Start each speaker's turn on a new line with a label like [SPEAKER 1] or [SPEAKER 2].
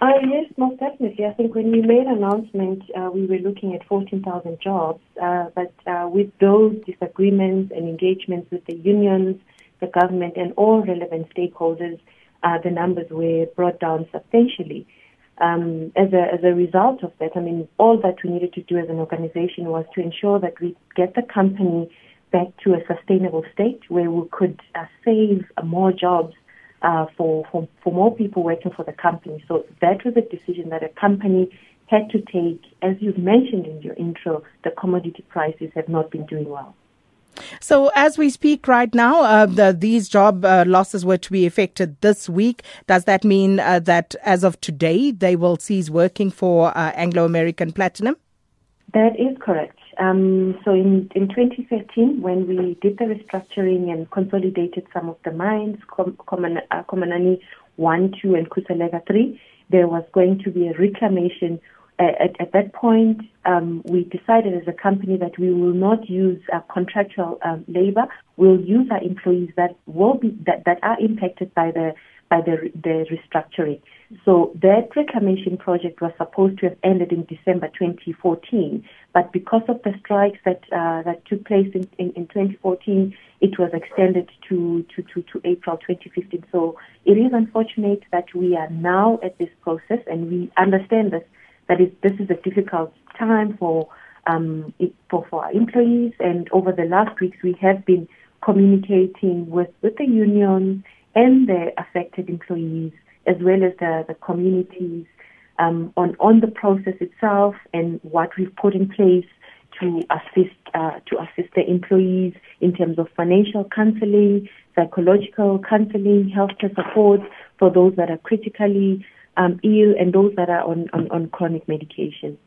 [SPEAKER 1] Uh, yes, most definitely. I think when we made announcement, uh, we were looking at 14,000 jobs. Uh, but uh, with those disagreements and engagements with the unions, the government, and all relevant stakeholders, uh, the numbers were brought down substantially. Um, as, a, as a result of that, I mean, all that we needed to do as an organization was to ensure that we get the company back to a sustainable state where we could uh, save more jobs uh, for, for, for more people working for the company. So that was a decision that a company had to take. As you've mentioned in your intro, the commodity prices have not been doing well.
[SPEAKER 2] So, as we speak right now, uh, the, these job uh, losses were to be affected this week. Does that mean uh, that as of today, they will cease working for uh, Anglo American Platinum?
[SPEAKER 1] That is correct. Um, so in, in 2013, when we did the restructuring and consolidated some of the mines, Com- uh, Khomanani 1, 2, and Khuseleka 3, there was going to be a reclamation. Uh, at, at, that point, um, we decided as a company that we will not use uh, contractual um, labor. We'll use our employees that will be that, that are impacted by the by the, the restructuring. So that reclamation project was supposed to have ended in December 2014, but because of the strikes that uh, that took place in, in, in, 2014, it was extended to, to, to, to April 2015. So it is unfortunate that we are now at this process, and we understand this, that it, this is a difficult time for, um, it, for, for our employees. And over the last weeks, we have been communicating with, with the unions and the affected employees, as well as the, the communities, um, on, on the process itself and what we've put in place to assist uh, to assist the employees in terms of financial counseling, psychological counseling, healthcare support for those that are critically um, ill and those that are on, on, on chronic medication.